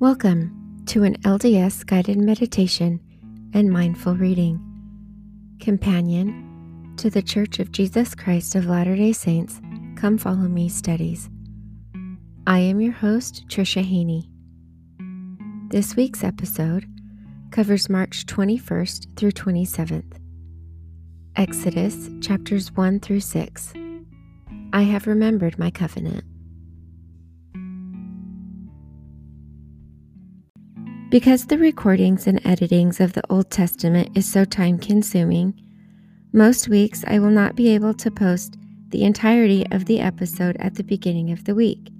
Welcome to an LDS guided meditation and mindful reading, companion to the Church of Jesus Christ of Latter day Saints Come Follow Me studies. I am your host, Tricia Haney. This week's episode covers March 21st through 27th. Exodus chapters 1 through 6. I have remembered my covenant. Because the recordings and editings of the Old Testament is so time consuming, most weeks I will not be able to post the entirety of the episode at the beginning of the week.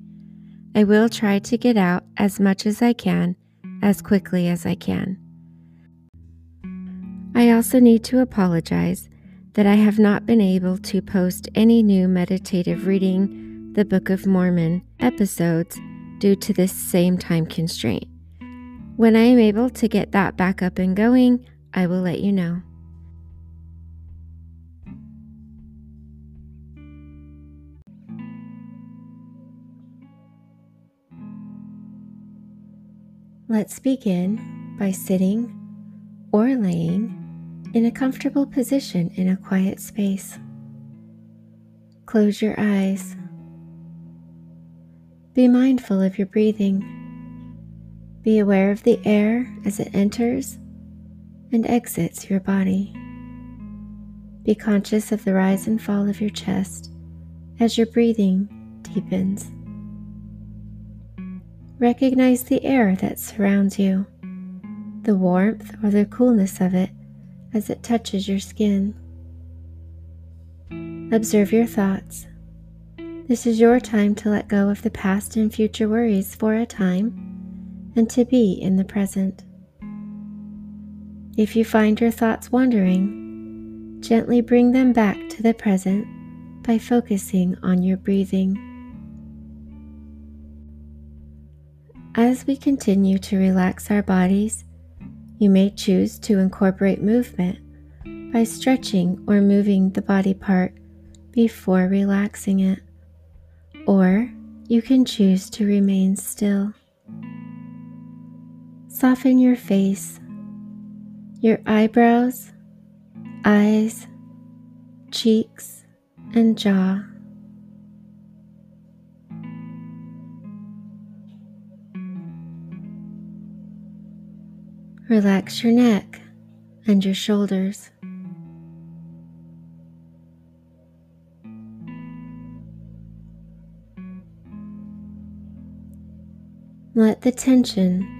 I will try to get out as much as I can as quickly as I can. I also need to apologize that I have not been able to post any new meditative reading the Book of Mormon episodes due to this same time constraint. When I am able to get that back up and going, I will let you know. Let's begin by sitting or laying in a comfortable position in a quiet space. Close your eyes. Be mindful of your breathing. Be aware of the air as it enters and exits your body. Be conscious of the rise and fall of your chest as your breathing deepens. Recognize the air that surrounds you, the warmth or the coolness of it as it touches your skin. Observe your thoughts. This is your time to let go of the past and future worries for a time and to be in the present. If you find your thoughts wandering, gently bring them back to the present by focusing on your breathing. As we continue to relax our bodies, you may choose to incorporate movement by stretching or moving the body part before relaxing it, or you can choose to remain still. Soften your face, your eyebrows, eyes, cheeks, and jaw. Relax your neck and your shoulders. Let the tension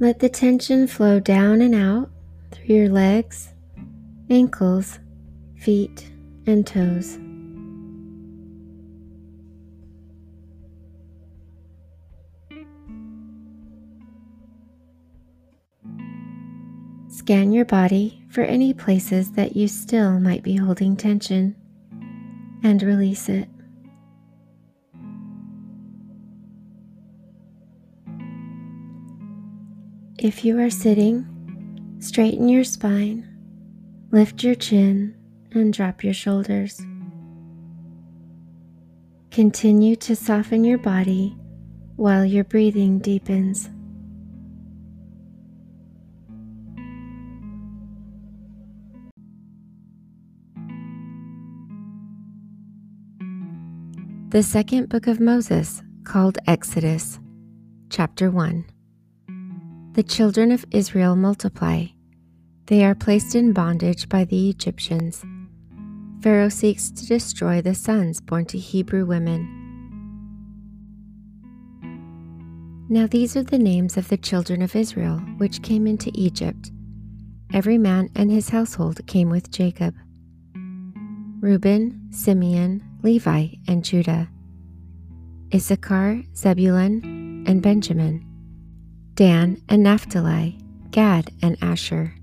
Let the tension flow down and out through your legs, ankles, feet, and toes. Scan your body for any places that you still might be holding tension and release it. If you are sitting, straighten your spine, lift your chin, and drop your shoulders. Continue to soften your body while your breathing deepens. The second book of Moses, called Exodus, chapter 1. The children of Israel multiply. They are placed in bondage by the Egyptians. Pharaoh seeks to destroy the sons born to Hebrew women. Now these are the names of the children of Israel which came into Egypt. Every man and his household came with Jacob. Reuben, Simeon, Levi, and Judah, Issachar, Zebulun, and Benjamin, Dan and Naphtali, Gad and Asher.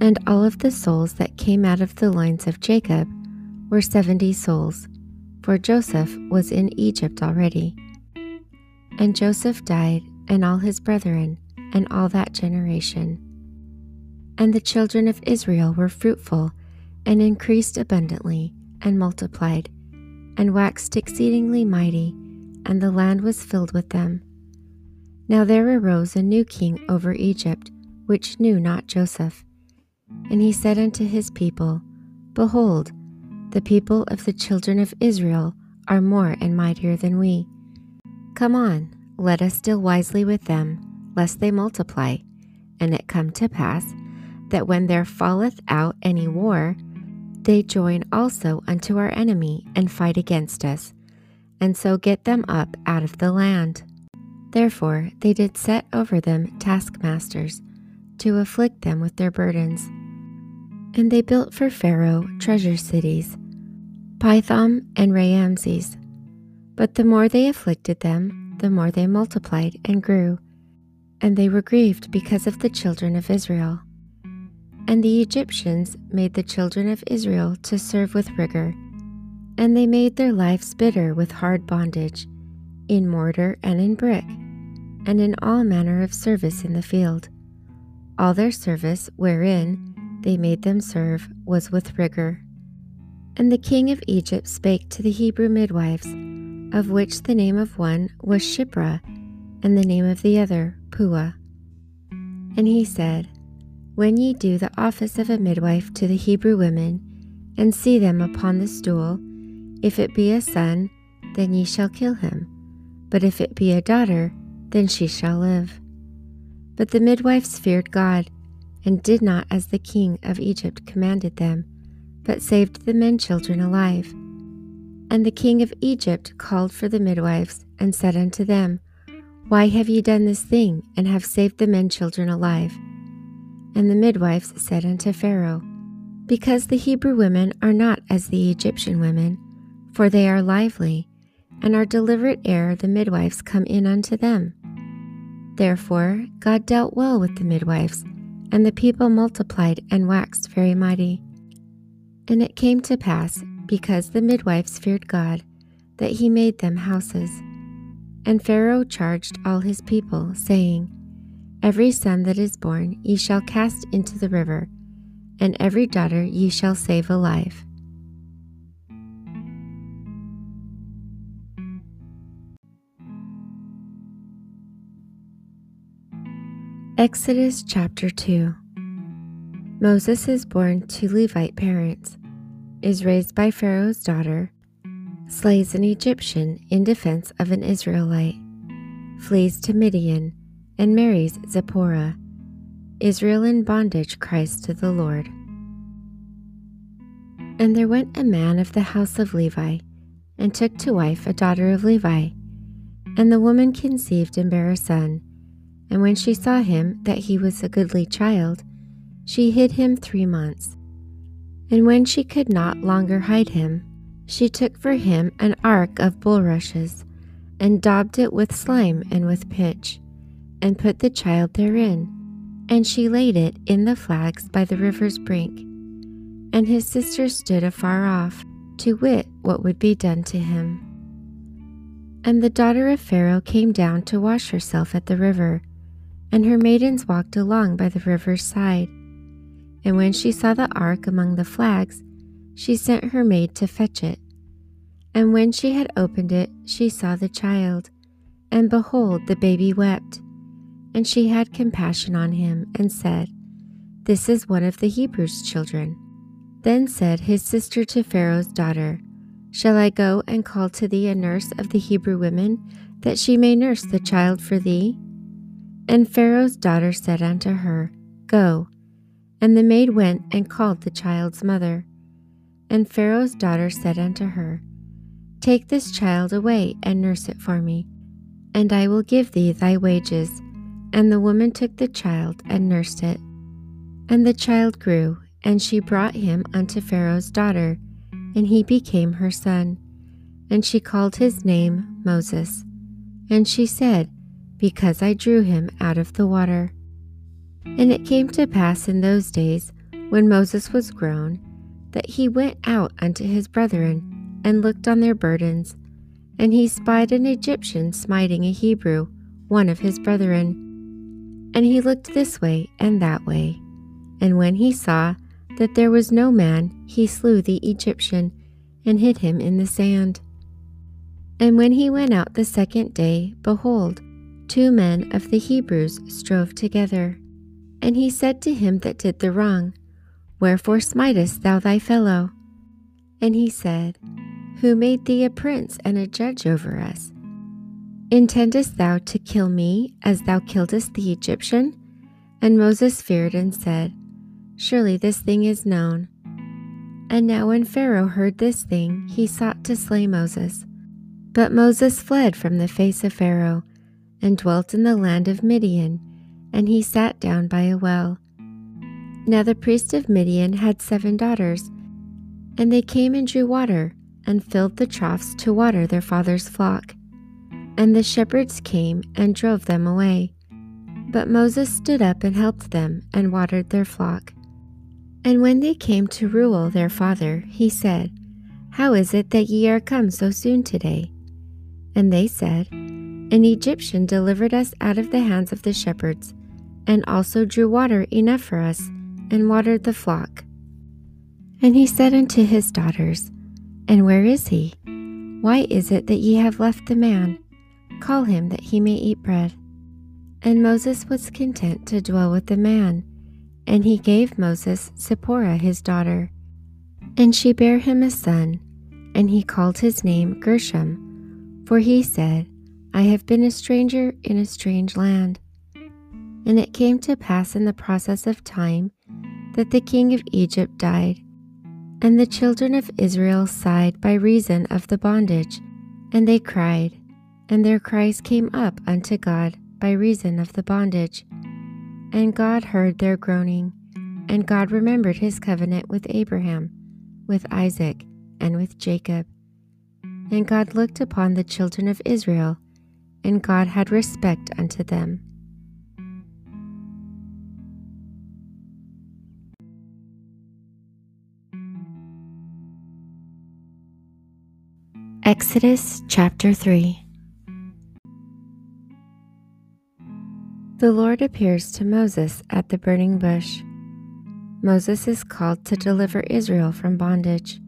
And all of the souls that came out of the loins of Jacob were seventy souls, for Joseph was in Egypt already. And Joseph died, and all his brethren, and all that generation. And the children of Israel were fruitful, and increased abundantly, and multiplied, and waxed exceedingly mighty, and the land was filled with them. Now there arose a new king over Egypt, which knew not Joseph. And he said unto his people, Behold, the people of the children of Israel are more and mightier than we. Come on, let us deal wisely with them, lest they multiply. And it come to pass that when there falleth out any war, they join also unto our enemy and fight against us, and so get them up out of the land. Therefore they did set over them taskmasters, to afflict them with their burdens. And they built for Pharaoh treasure cities, Pithom and Raamses. But the more they afflicted them, the more they multiplied and grew, and they were grieved because of the children of Israel. And the Egyptians made the children of Israel to serve with rigor, and they made their lives bitter with hard bondage in mortar and in brick, and in all manner of service in the field. All their service wherein they made them serve was with rigor. And the king of Egypt spake to the Hebrew midwives, of which the name of one was Shiphrah, and the name of the other Puah. And he said, When ye do the office of a midwife to the Hebrew women, and see them upon the stool, if it be a son, then ye shall kill him but if it be a daughter, then she shall live. But the midwives feared God, and did not as the king of Egypt commanded them, but saved the men children alive. And the king of Egypt called for the midwives, and said unto them, Why have ye done this thing, and have saved the men children alive? And the midwives said unto Pharaoh, Because the Hebrew women are not as the Egyptian women, for they are lively and our deliberate error the midwives come in unto them. Therefore God dealt well with the midwives, and the people multiplied and waxed very mighty. And it came to pass, because the midwives feared God, that he made them houses. And Pharaoh charged all his people, saying, Every son that is born ye shall cast into the river, and every daughter ye shall save alive. Exodus chapter 2 Moses is born to Levite parents, is raised by Pharaoh's daughter, slays an Egyptian in defense of an Israelite, flees to Midian, and marries Zipporah. Israel in bondage cries to the Lord. And there went a man of the house of Levi, and took to wife a daughter of Levi. And the woman conceived and bare a son and when she saw him that he was a goodly child, she hid him three months. And when she could not longer hide him, she took for him an ark of bulrushes, and daubed it with slime and with pitch, and put the child therein. And she laid it in the flags by the river's brink. And his sister stood afar off, to wit what would be done to him. And the daughter of Pharaoh came down to wash herself at the river and her maidens walked along by the river's side. And when she saw the ark among the flags, she sent her maid to fetch it. And when she had opened it, she saw the child, and behold, the baby wept. And she had compassion on him, and said, This is one of the Hebrews' children. Then said his sister to Pharaoh's daughter, Shall I go and call to thee a nurse of the Hebrew women, that she may nurse the child for thee? And Pharaoh's daughter said unto her, Go. And the maid went and called the child's mother. And Pharaoh's daughter said unto her, Take this child away and nurse it for me, and I will give thee thy wages. And the woman took the child and nursed it. And the child grew, and she brought him unto Pharaoh's daughter, and he became her son. And she called his name Moses. And she said, Because I drew him out of the water. And it came to pass in those days, when Moses was grown, that he went out unto his brethren, and looked on their burdens. And he spied an Egyptian smiting a Hebrew, one of his brethren. And he looked this way and that way. And when he saw that there was no man, he slew the Egyptian, and hid him in the sand. And when he went out the second day, behold, two men of the Hebrews strove together. And he said to him that did the wrong, Wherefore smitest thou thy fellow? And he said, Who made thee a prince and a judge over us? Intendest thou to kill me as thou killedst the Egyptian? And Moses feared and said, Surely this thing is known. And now when Pharaoh heard this thing, he sought to slay Moses. But Moses fled from the face of Pharaoh, and dwelt in the land of Midian, and he sat down by a well. Now the priest of Midian had seven daughters, and they came and drew water, and filled the troughs to water their father's flock. And the shepherds came and drove them away. But Moses stood up and helped them, and watered their flock. And when they came to Reuel their father, he said, How is it that ye are come so soon today? And they said, An Egyptian delivered us out of the hands of the shepherds, and also drew water enough for us, and watered the flock. And he said unto his daughters, And where is he? Why is it that ye have left the man? Call him that he may eat bread. And Moses was content to dwell with the man and he gave Moses Zipporah his daughter. And she bare him a son, and he called his name Gershom, for he said, I have been a stranger in a strange land. And it came to pass in the process of time that the king of Egypt died, and the children of Israel sighed by reason of the bondage, and they cried, and their cries came up unto God by reason of the bondage. And God heard their groaning, and God remembered his covenant with Abraham, with Isaac, and with Jacob. And God looked upon the children of Israel, and God had respect unto them. Exodus chapter 3 The Lord appears to Moses at the burning bush. Moses is called to deliver Israel from bondage.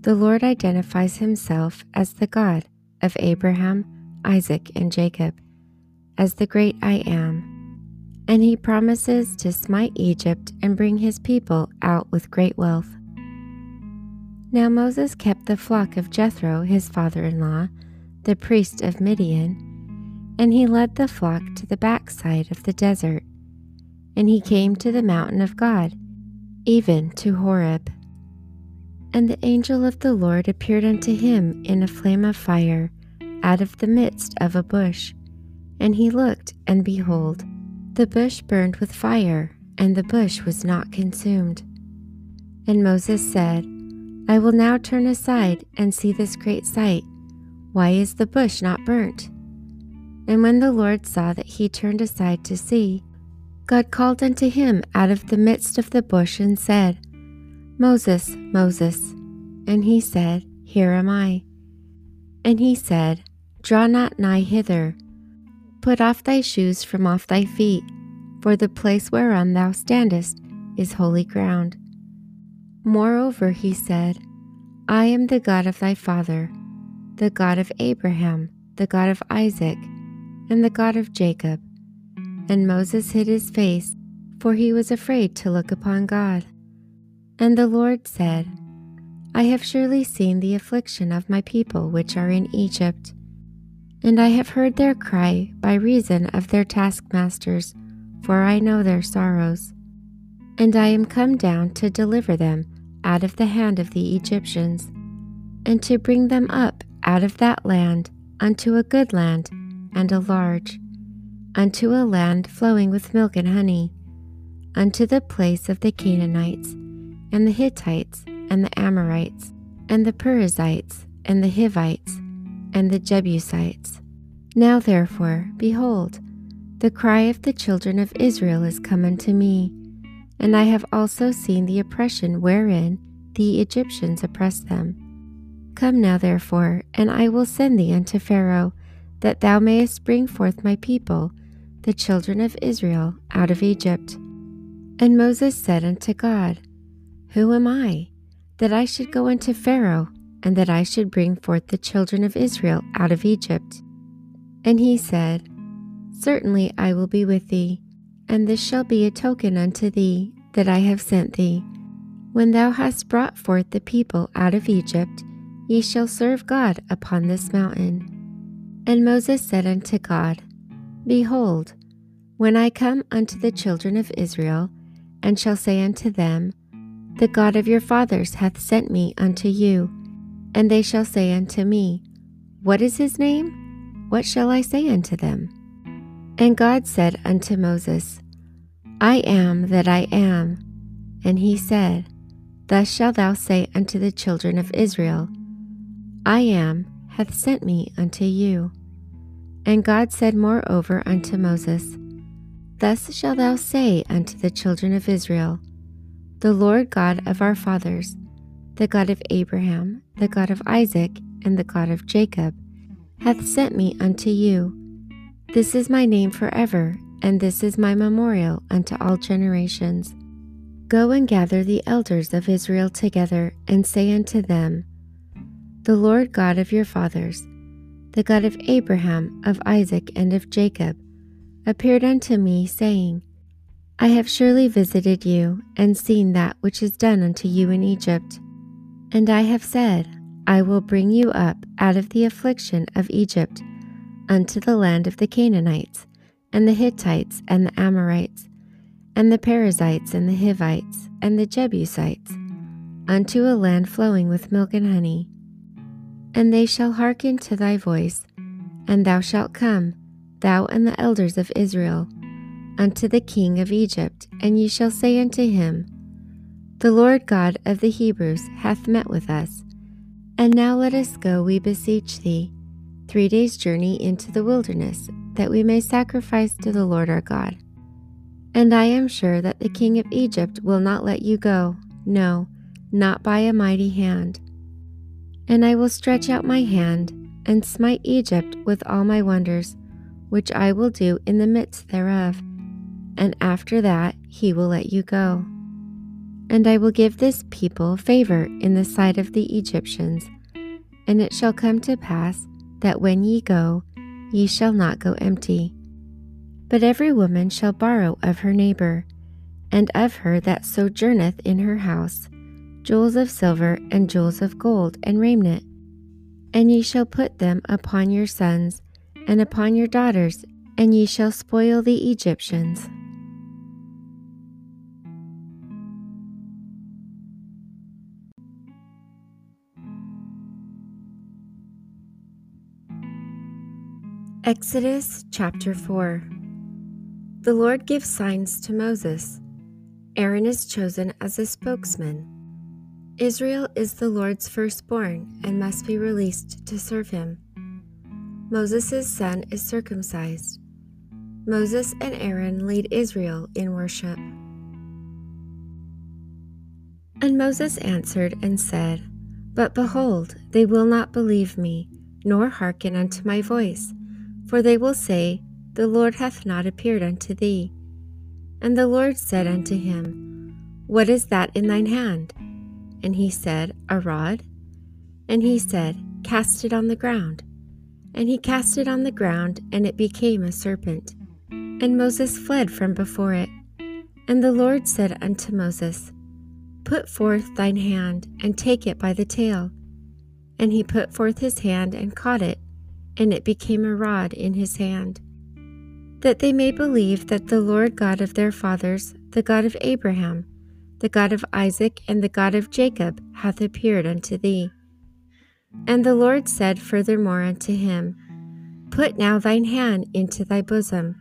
The Lord identifies himself as the God of Abraham, Isaac, and Jacob, as the great I am, and he promises to smite Egypt and bring his people out with great wealth. Now Moses kept the flock of Jethro, his father in law, the priest of Midian and he led the flock to the backside of the desert. And he came to the mountain of God, even to Horeb. And the angel of the Lord appeared unto him in a flame of fire out of the midst of a bush. And he looked, and behold, the bush burned with fire, and the bush was not consumed. And Moses said, I will now turn aside and see this great sight. Why is the bush not burnt? And when the Lord saw that he turned aside to see, God called unto him out of the midst of the bush and said, Moses, Moses. And he said, Here am I. And he said, Draw not nigh hither. Put off thy shoes from off thy feet, for the place whereon thou standest is holy ground. Moreover, he said, I am the God of thy father, the God of Abraham, the God of Isaac, and the God of Jacob. And Moses hid his face, for he was afraid to look upon God. And the Lord said, I have surely seen the affliction of my people which are in Egypt, and I have heard their cry by reason of their taskmasters, for I know their sorrows. And I am come down to deliver them out of the hand of the Egyptians, and to bring them up out of that land unto a good land and a large, unto a land flowing with milk and honey, unto the place of the Canaanites, and the Hittites, and the Amorites, and the Perizzites, and the Hivites, and the Jebusites. Now therefore, behold, the cry of the children of Israel is come unto me, and I have also seen the oppression wherein the Egyptians oppress them. Come now therefore, and I will send thee unto Pharaoh, that thou mayest bring forth my people, the children of Israel, out of Egypt. And Moses said unto God, Who am I, that I should go unto Pharaoh, and that I should bring forth the children of Israel out of Egypt? And he said, Certainly I will be with thee, and this shall be a token unto thee that I have sent thee. When thou hast brought forth the people out of Egypt, ye shall serve God upon this mountain. And Moses said unto God, Behold, when I come unto the children of Israel, and shall say unto them, The God of your fathers hath sent me unto you, and they shall say unto me, What is his name? What shall I say unto them? And God said unto Moses, I am that I am. And he said, Thus shalt thou say unto the children of Israel, I am hath sent me unto you. And God said moreover unto Moses, Thus shalt thou say unto the children of Israel, The Lord God of our fathers, the God of Abraham, the God of Isaac, and the God of Jacob, hath sent me unto you. This is my name forever, and this is my memorial unto all generations. Go and gather the elders of Israel together, and say unto them, The Lord God of your fathers, the God of Abraham, of Isaac, and of Jacob, appeared unto me, saying, I have surely visited you, and seen that which is done unto you in Egypt. And I have said, I will bring you up out of the affliction of Egypt unto the land of the Canaanites, and the Hittites, and the Amorites, and the Perizzites, and the Hivites, and the Jebusites, unto a land flowing with milk and honey. And they shall hearken to thy voice, and thou shalt come, thou and the elders of Israel, unto the king of Egypt, and ye shall say unto him, The Lord God of the Hebrews hath met with us and now let us go, we beseech thee, three days' journey into the wilderness, that we may sacrifice to the Lord our God. And I am sure that the king of Egypt will not let you go, no, not by a mighty hand. And I will stretch out my hand and smite Egypt with all my wonders, which I will do in the midst thereof. And after that he will let you go. And I will give this people favor in the sight of the Egyptians. And it shall come to pass that when ye go, ye shall not go empty. But every woman shall borrow of her neighbor, and of her that sojourneth in her house, jewels of silver and jewels of gold and raiment. And ye shall put them upon your sons and upon your daughters, and ye shall spoil the Egyptians. Exodus chapter 4 The Lord gives signs to Moses. Aaron is chosen as a spokesman. Israel is the Lord's firstborn and must be released to serve him. Moses' son is circumcised. Moses and Aaron lead Israel in worship. And Moses answered and said, But behold, they will not believe me, nor hearken unto my voice for they will say, The Lord hath not appeared unto thee. And the Lord said unto him, What is that in thine hand? And he said, A rod. And he said, Cast it on the ground. And he cast it on the ground, and it became a serpent. And Moses fled from before it. And the Lord said unto Moses, Put forth thine hand, and take it by the tail. And he put forth his hand, and caught it, and it became a rod in his hand, that they may believe that the Lord God of their fathers, the God of Abraham, the God of Isaac, and the God of Jacob, hath appeared unto thee. And the Lord said furthermore unto him, Put now thine hand into thy bosom.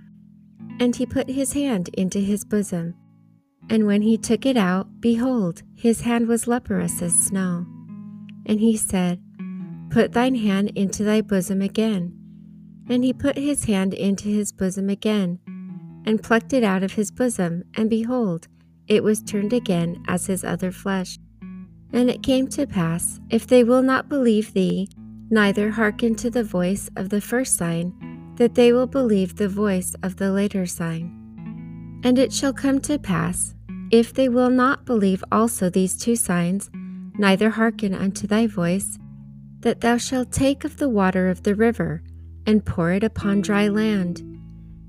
And he put his hand into his bosom. And when he took it out, behold, his hand was leprous as snow. And he said, Put thine hand into thy bosom again. And he put his hand into his bosom again, and plucked it out of his bosom, and behold, it was turned again as his other flesh. And it came to pass, if they will not believe thee, neither hearken to the voice of the first sign, that they will believe the voice of the later sign. And it shall come to pass, if they will not believe also these two signs, neither hearken unto thy voice, that thou shalt take of the water of the river, and pour it upon dry land.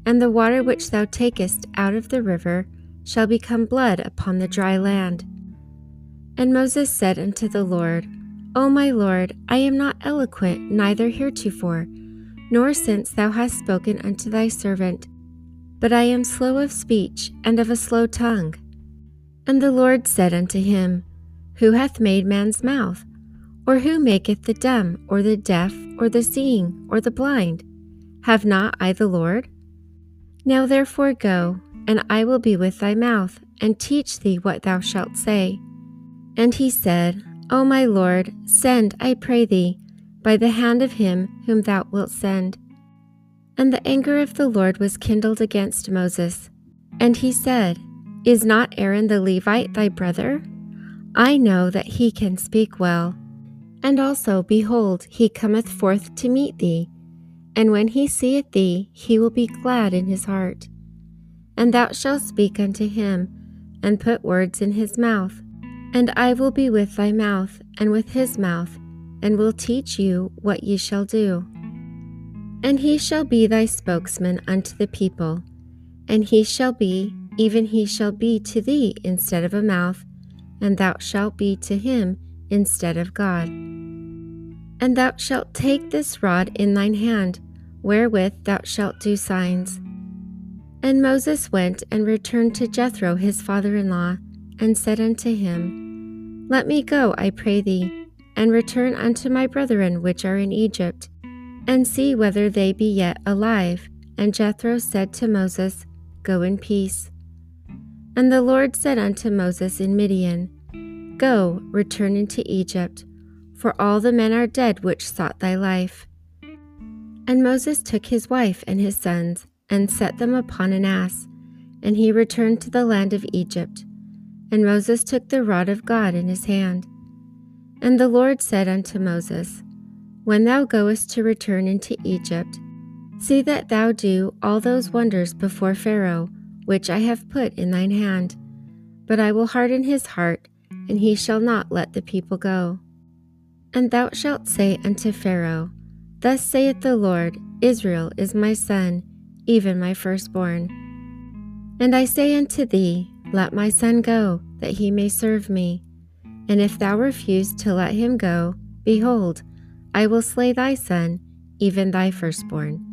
And the water which thou takest out of the river shall become blood upon the dry land. And Moses said unto the Lord, O my Lord, I am not eloquent, neither heretofore, nor since thou hast spoken unto thy servant, but I am slow of speech and of a slow tongue. And the Lord said unto him, Who hath made man's mouth? Or who maketh the dumb, or the deaf, or the seeing, or the blind? Have not I the Lord? Now therefore go, and I will be with thy mouth, and teach thee what thou shalt say. And he said, O my Lord, send, I pray thee, by the hand of him whom thou wilt send. And the anger of the Lord was kindled against Moses. And he said, Is not Aaron the Levite thy brother? I know that he can speak well. And also, behold, he cometh forth to meet thee, and when he seeth thee, he will be glad in his heart. And thou shalt speak unto him, and put words in his mouth. And I will be with thy mouth, and with his mouth, and will teach you what ye shall do. And he shall be thy spokesman unto the people, and he shall be, even he shall be to thee instead of a mouth, and thou shalt be to him instead of God. And thou shalt take this rod in thine hand, wherewith thou shalt do signs. And Moses went and returned to Jethro his father in law, and said unto him, Let me go, I pray thee, and return unto my brethren which are in Egypt, and see whether they be yet alive. And Jethro said to Moses, Go in peace. And the Lord said unto Moses in Midian, Go, return into Egypt, for all the men are dead which sought thy life. And Moses took his wife and his sons, and set them upon an ass, and he returned to the land of Egypt. And Moses took the rod of God in his hand. And the Lord said unto Moses, When thou goest to return into Egypt, see that thou do all those wonders before Pharaoh, which I have put in thine hand. But I will harden his heart and he shall not let the people go. And thou shalt say unto Pharaoh, Thus saith the Lord, Israel is my son, even my firstborn. And I say unto thee, Let my son go, that he may serve me. And if thou refuse to let him go, behold, I will slay thy son, even thy firstborn.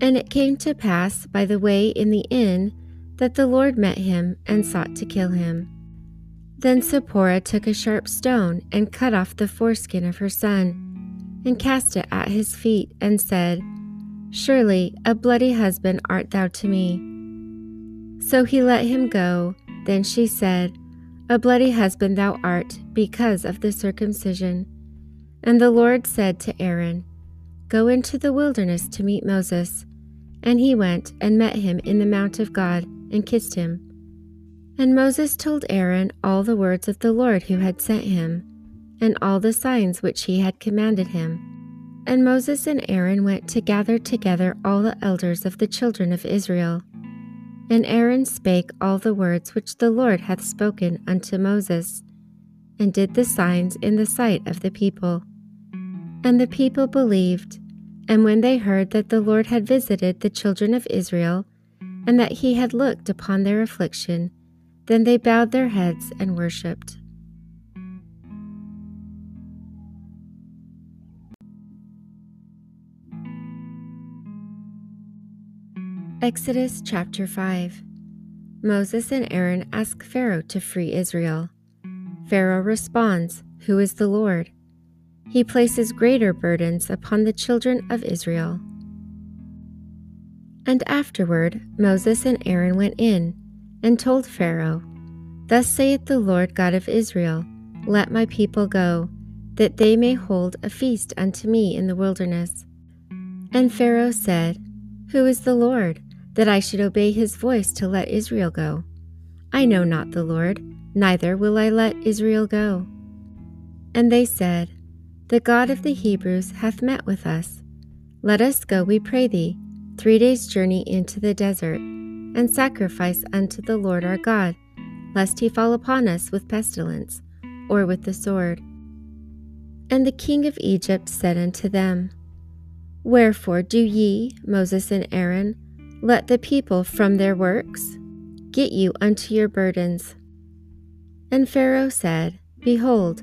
And it came to pass by the way in the inn that the Lord met him and sought to kill him. Then Zipporah took a sharp stone and cut off the foreskin of her son, and cast it at his feet, and said, Surely a bloody husband art thou to me. So he let him go. Then she said, A bloody husband thou art, because of the circumcision. And the Lord said to Aaron, Go into the wilderness to meet Moses. And he went and met him in the mount of God, and kissed him. And Moses told Aaron all the words of the Lord who had sent him, and all the signs which he had commanded him. And Moses and Aaron went to gather together all the elders of the children of Israel. And Aaron spake all the words which the Lord hath spoken unto Moses, and did the signs in the sight of the people. And the people believed, and when they heard that the Lord had visited the children of Israel, and that he had looked upon their affliction, then they bowed their heads and worshipped. Exodus chapter 5 Moses and Aaron ask Pharaoh to free Israel. Pharaoh responds, Who is the Lord? He places greater burdens upon the children of Israel. And afterward, Moses and Aaron went in and told Pharaoh, Thus saith the Lord God of Israel, Let my people go, that they may hold a feast unto me in the wilderness. And Pharaoh said, Who is the Lord, that I should obey his voice to let Israel go? I know not the Lord, neither will I let Israel go. And they said, The God of the Hebrews hath met with us. Let us go, we pray thee, three days' journey into the desert, and sacrifice unto the Lord our God, lest he fall upon us with pestilence, or with the sword. And the king of Egypt said unto them, Wherefore do ye, Moses and Aaron, let the people from their works? Get you unto your burdens. And Pharaoh said, Behold,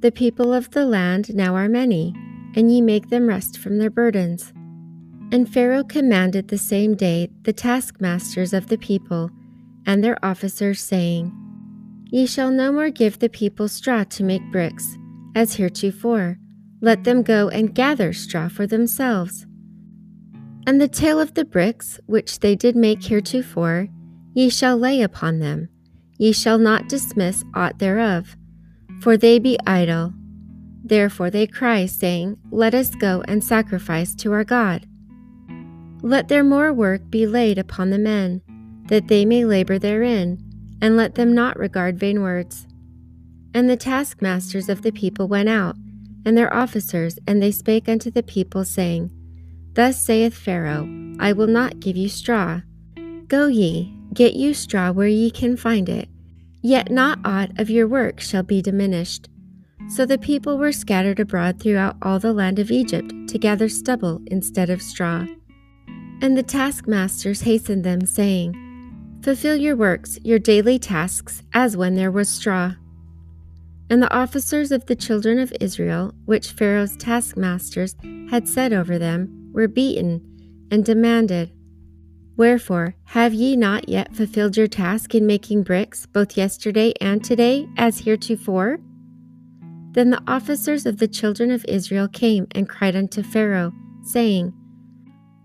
the people of the land now are many, and ye make them rest from their burdens. And Pharaoh commanded the same day the taskmasters of the people and their officers, saying, Ye shall no more give the people straw to make bricks, as heretofore. Let them go and gather straw for themselves. And the tale of the bricks, which they did make heretofore, ye shall lay upon them. Ye shall not dismiss aught thereof, for they be idle. Therefore they cry, saying, Let us go and sacrifice to our God. Let there more work be laid upon the men, that they may labor therein, and let them not regard vain words. And the taskmasters of the people went out, and their officers, and they spake unto the people, saying, Thus saith Pharaoh, I will not give you straw. Go ye, get you straw where ye can find it, yet not aught of your work shall be diminished. So the people were scattered abroad throughout all the land of Egypt to gather stubble instead of straw. And the taskmasters hastened them, saying, Fulfill your works, your daily tasks, as when there was straw. And the officers of the children of Israel, which Pharaoh's taskmasters had set over them, were beaten and demanded, Wherefore, have ye not yet fulfilled your task in making bricks, both yesterday and today, as heretofore? Then the officers of the children of Israel came and cried unto Pharaoh, saying,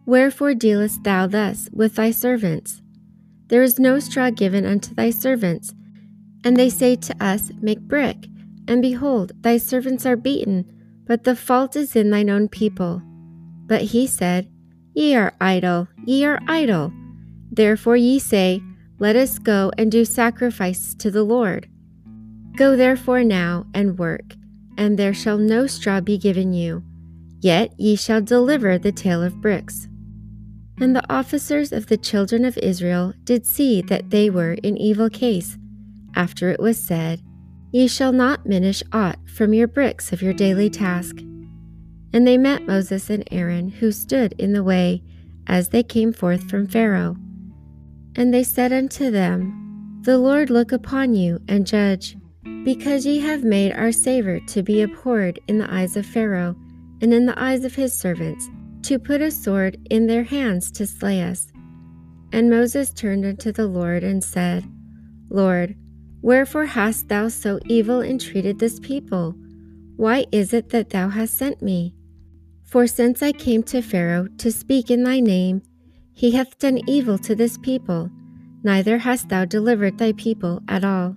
Wherefore dealest thou thus with thy servants? There is no straw given unto thy servants. And they say to us, Make brick. And behold, thy servants are beaten, but the fault is in thine own people. But he said, Ye are idle, ye are idle. Therefore ye say, Let us go and do sacrifice to the Lord. Go therefore now and work, and there shall no straw be given you, yet ye shall deliver the tale of bricks. And the officers of the children of Israel did see that they were in evil case, after it was said, Ye shall not minish aught from your bricks of your daily task. And they met Moses and Aaron, who stood in the way as they came forth from Pharaoh. And they said unto them, The Lord look upon you and judge, because ye have made our savour to be abhorred in the eyes of Pharaoh, and in the eyes of his servants, to put a sword in their hands to slay us. And Moses turned unto the Lord and said, Lord, Wherefore hast thou so evil entreated this people? Why is it that thou hast sent me? For since I came to Pharaoh to speak in thy name, he hath done evil to this people, neither hast thou delivered thy people at all.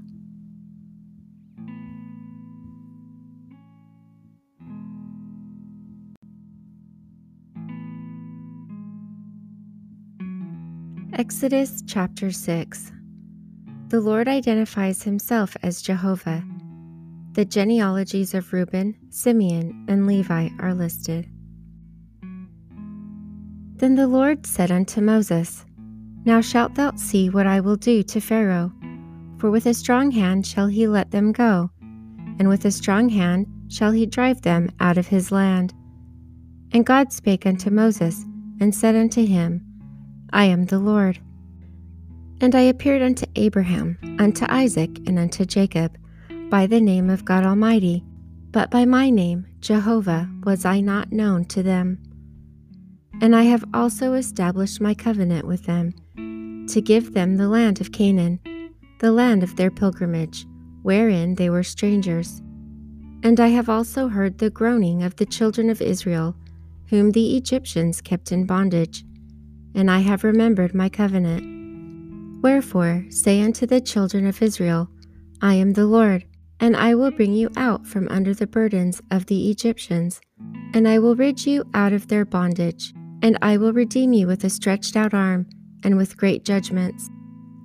Exodus chapter 6 the Lord identifies himself as Jehovah. The genealogies of Reuben, Simeon, and Levi are listed. Then the Lord said unto Moses, Now shalt thou see what I will do to Pharaoh, for with a strong hand shall he let them go, and with a strong hand shall he drive them out of his land. And God spake unto Moses, and said unto him, I am the Lord. And I appeared unto Abraham, unto Isaac, and unto Jacob, by the name of God Almighty, but by my name, Jehovah, was I not known to them. And I have also established my covenant with them, to give them the land of Canaan, the land of their pilgrimage, wherein they were strangers. And I have also heard the groaning of the children of Israel, whom the Egyptians kept in bondage, and I have remembered my covenant. Wherefore say unto the children of Israel, I am the Lord. and I will bring you out from under the burdens of the Egyptians, and I will rid you out of their bondage, and I will redeem you with a stretched out arm and with great judgments.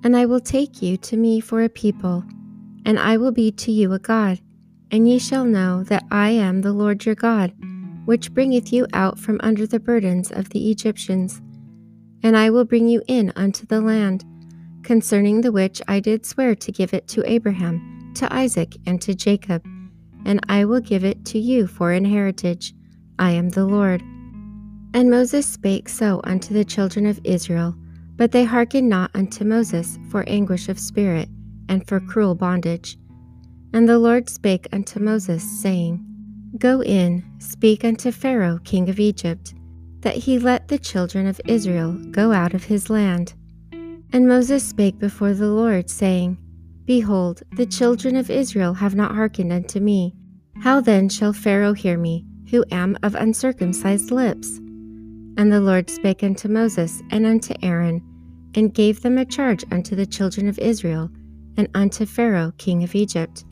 And I will take you to me for a people, and I will be to you a God, and ye shall know that I am the Lord your God, which bringeth you out from under the burdens of the Egyptians. And I will bring you in unto the land, concerning the which I did swear to give it to Abraham to Isaac, and to Jacob, and I will give it to you for an heritage. I am the Lord. And Moses spake so unto the children of Israel, but they hearkened not unto Moses for anguish of spirit, and for cruel bondage. And the Lord spake unto Moses, saying, Go in, speak unto Pharaoh king of Egypt, that he let the children of Israel go out of his land. And Moses spake before the Lord, saying, Behold, the children of Israel have not hearkened unto me. How then shall Pharaoh hear me, who am of uncircumcised lips? And the Lord spake unto Moses and unto Aaron, and gave them a charge unto the children of Israel, and unto Pharaoh king of Egypt,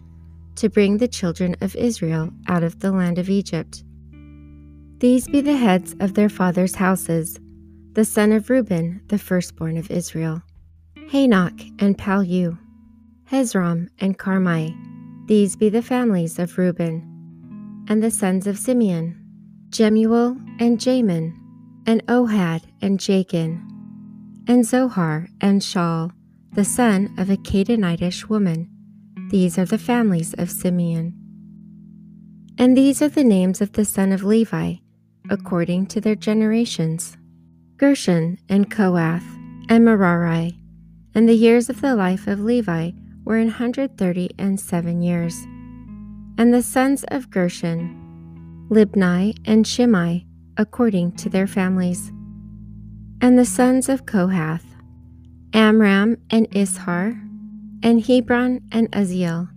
to bring the children of Israel out of the land of Egypt. These be the heads of their fathers' houses the son of Reuben, the firstborn of Israel. Hanoch and Pallu, Hezron and Carmi. These be the families of Reuben. And the sons of Simeon, Jemuel and Jamin, and Ohad and Jachin, and Zohar and Shaul, the son of a Canaanitish woman. These are the families of Simeon. And these are the names of the son of Levi, according to their generations Gershon and Kohath and Merari. And the years of the life of Levi were an hundred thirty and seven years. And the sons of Gershon, Libni and Shimei, according to their families. And the sons of Kohath, Amram and Izhar, and Hebron and Uzziel.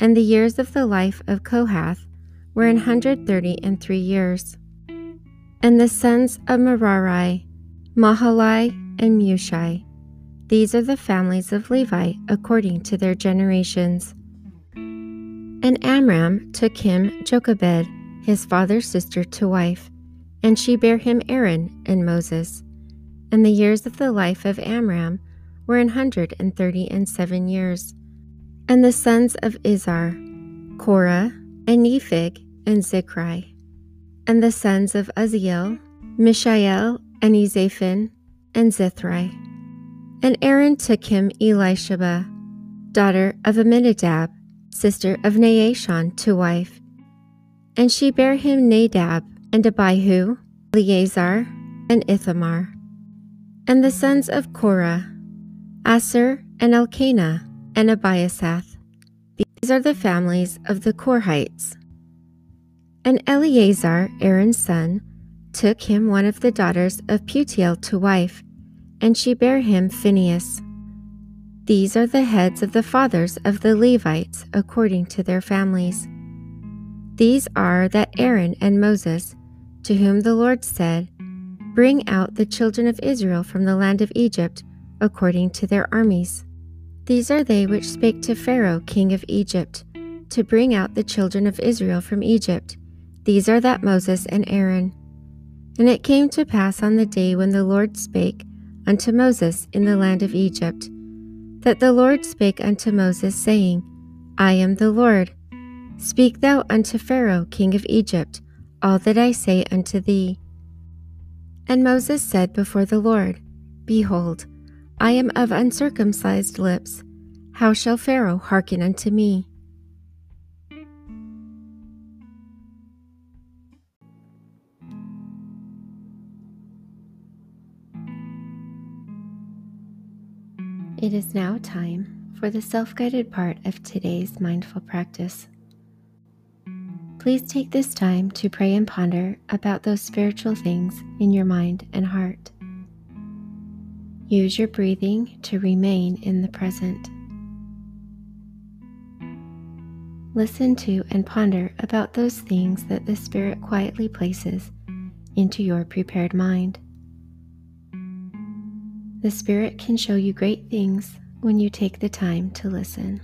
And the years of the life of Kohath were an hundred thirty and three years. And the sons of Merari, Mahali, and Mushi. These are the families of Levi according to their generations. And Amram took him Jochebed, his father's sister, to wife, and she bare him Aaron and Moses. And the years of the life of Amram were an hundred and thirty and seven years. And the sons of Izhar, Korah, and Nepheg, and Zichri. And the sons of Uzziel, Mishael, and Elzaphan, and Zithri. And Aaron took him Elisheba, daughter of Amminadab, sister of Naashon, to wife. And she bare him Nadab, and Abihu, Eleazar, and Ithamar. And the sons of Korah, Assir, and Elkanah, and Abiasaph. These are the families of the Korhites. And Eleazar, Aaron's son, took him one of the daughters of Putiel to wife, and she bare him Phinehas. These are the heads of the fathers of the Levites according to their families. These are that Aaron and Moses, to whom the Lord said, Bring out the children of Israel from the land of Egypt according to their armies. These are they which spake to Pharaoh king of Egypt, to bring out the children of Israel from Egypt. These are that Moses and Aaron. And it came to pass on the day when the Lord spake unto Moses in the land of Egypt, that the Lord spake unto Moses, saying, I am the Lord. Speak thou unto Pharaoh king of Egypt all that I say unto thee. And Moses said before the Lord, Behold, I am of uncircumcised lips. How shall Pharaoh hearken unto me? It is now time for the self guided part of today's mindful practice. Please take this time to pray and ponder about those spiritual things in your mind and heart. Use your breathing to remain in the present. Listen to and ponder about those things that the Spirit quietly places into your prepared mind. The Spirit can show you great things when you take the time to listen.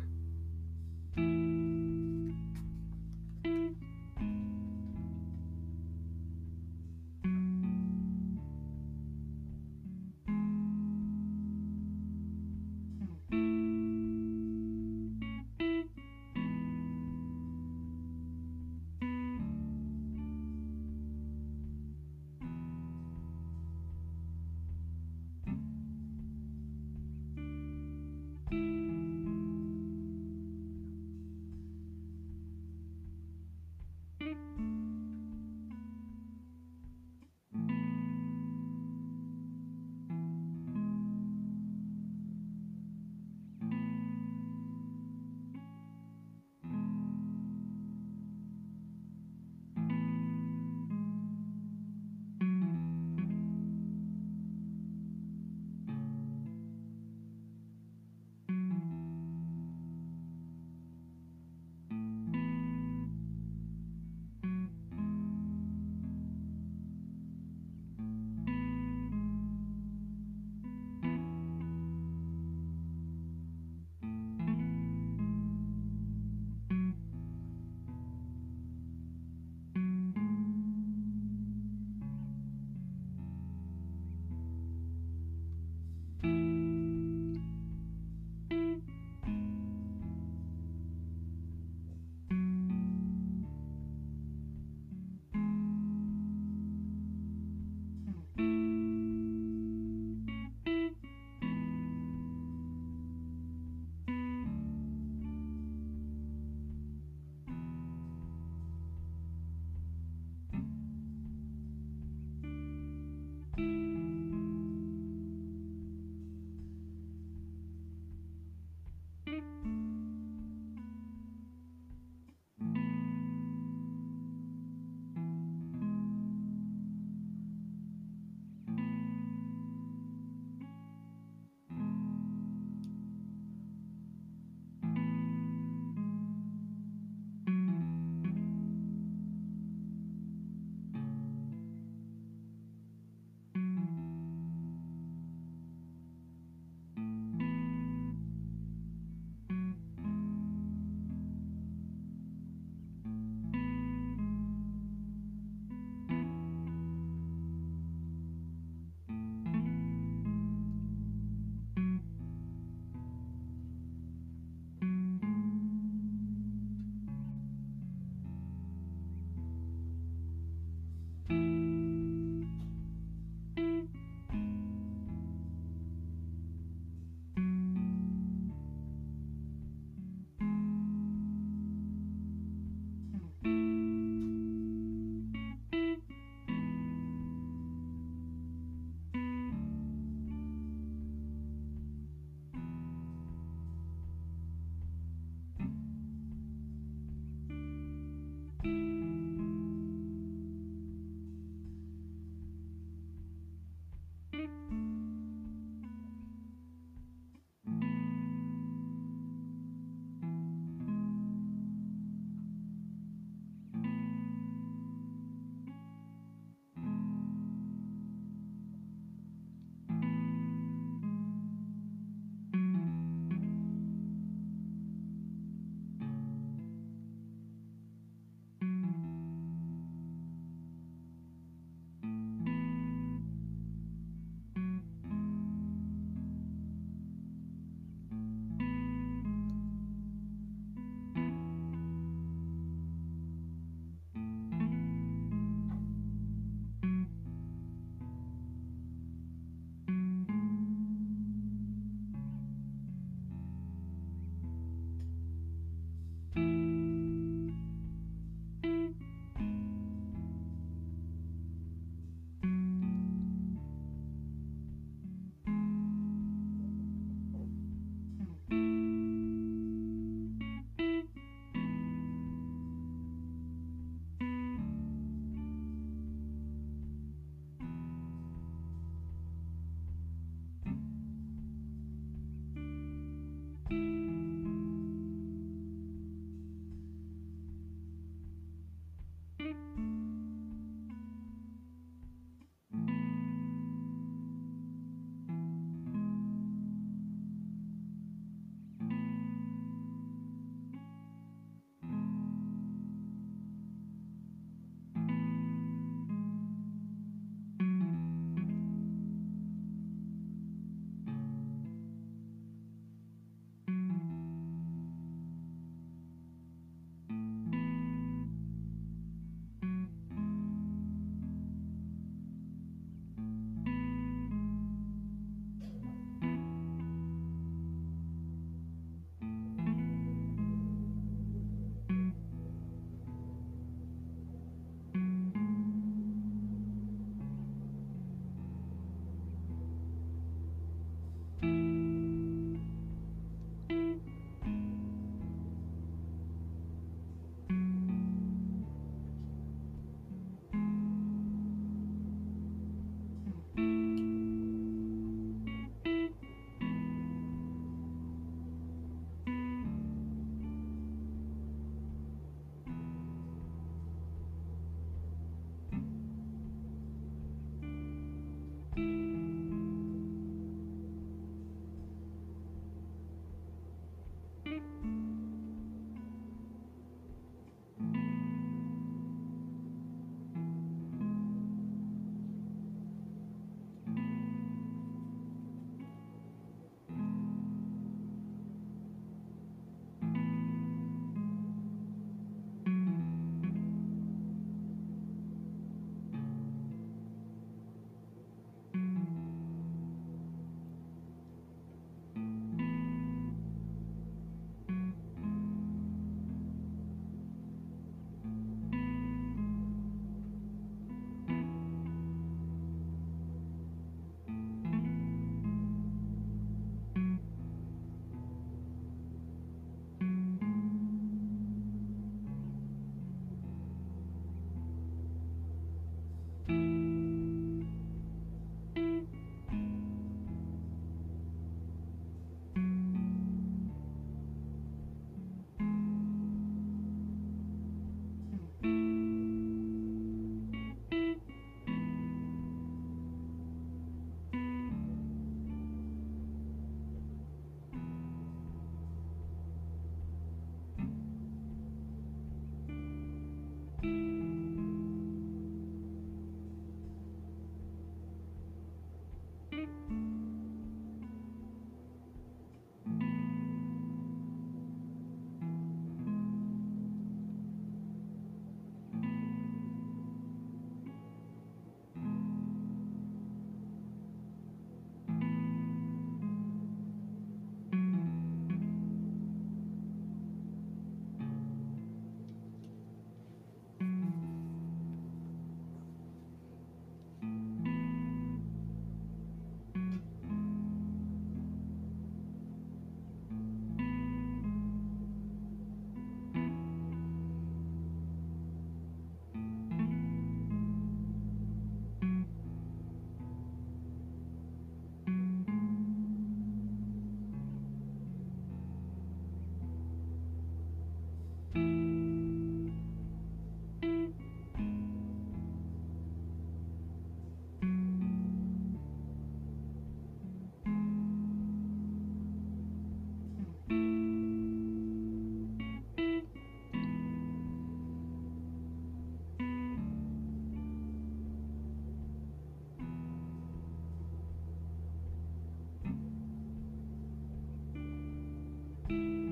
Mm-hmm.